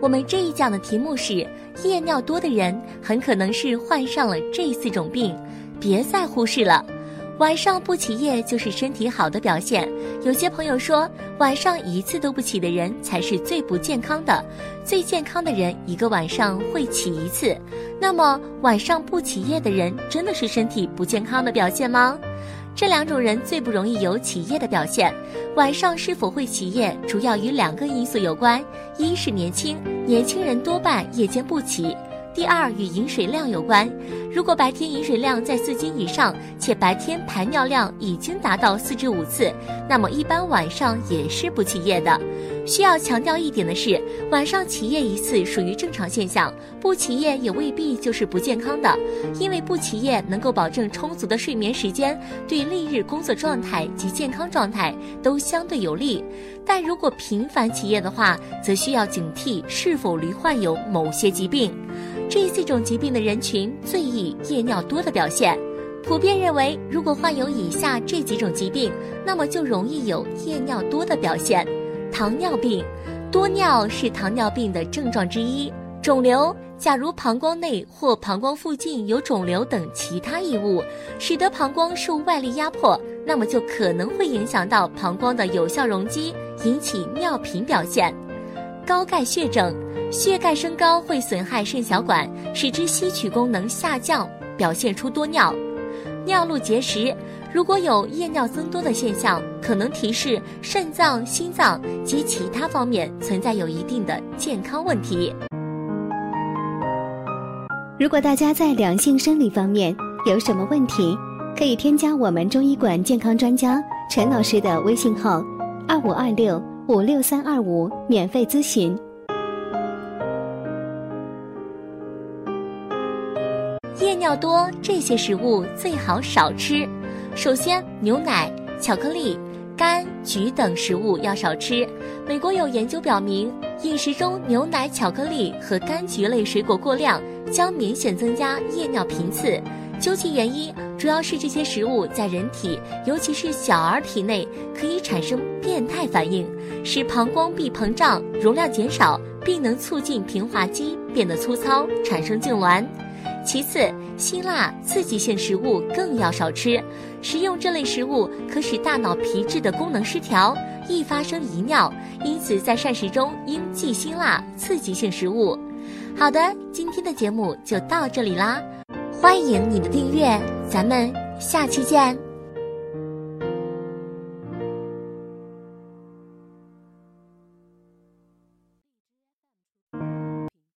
我们这一讲的题目是：夜尿多的人很可能是患上了这四种病，别再忽视了。晚上不起夜就是身体好的表现。有些朋友说，晚上一次都不起的人才是最不健康的。最健康的人一个晚上会起一次。那么晚上不起夜的人真的是身体不健康的表现吗？这两种人最不容易有起夜的表现。晚上是否会起夜，主要与两个因素有关：一是年轻，年轻人多半夜间不起。第二与饮水量有关，如果白天饮水量在四斤以上，且白天排尿量已经达到四至五次，那么一般晚上也是不起夜的。需要强调一点的是，晚上起夜一次属于正常现象，不起夜也未必就是不健康的，因为不起夜能够保证充足的睡眠时间，对历日工作状态及健康状态都相对有利。但如果频繁起夜的话，则需要警惕是否罹患有某些疾病。这四种疾病的人群最易夜尿多的表现，普遍认为，如果患有以下这几种疾病，那么就容易有夜尿多的表现。糖尿病，多尿是糖尿病的症状之一。肿瘤，假如膀胱内或膀胱附近有肿瘤等其他异物，使得膀胱受外力压迫，那么就可能会影响到膀胱的有效容积，引起尿频表现。高钙血症。血钙升高会损害肾小管，使之吸取功能下降，表现出多尿。尿路结石，如果有夜尿增多的现象，可能提示肾脏、心脏及其他方面存在有一定的健康问题。如果大家在两性生理方面有什么问题，可以添加我们中医馆健康专家陈老师的微信号：二五二六五六三二五，免费咨询。夜尿多，这些食物最好少吃。首先，牛奶、巧克力、柑橘等食物要少吃。美国有研究表明，饮食中牛奶、巧克力和柑橘类水果过量，将明显增加夜尿频次。究其原因，主要是这些食物在人体，尤其是小儿体内，可以产生变态反应，使膀胱壁膨胀、容量减少，并能促进平滑肌变得粗糙，产生痉挛。其次，辛辣刺激性食物更要少吃。食用这类食物可使大脑皮质的功能失调，易发生遗尿。因此，在膳食中应忌辛辣刺激性食物。好的，今天的节目就到这里啦，欢迎你的订阅，咱们下期见。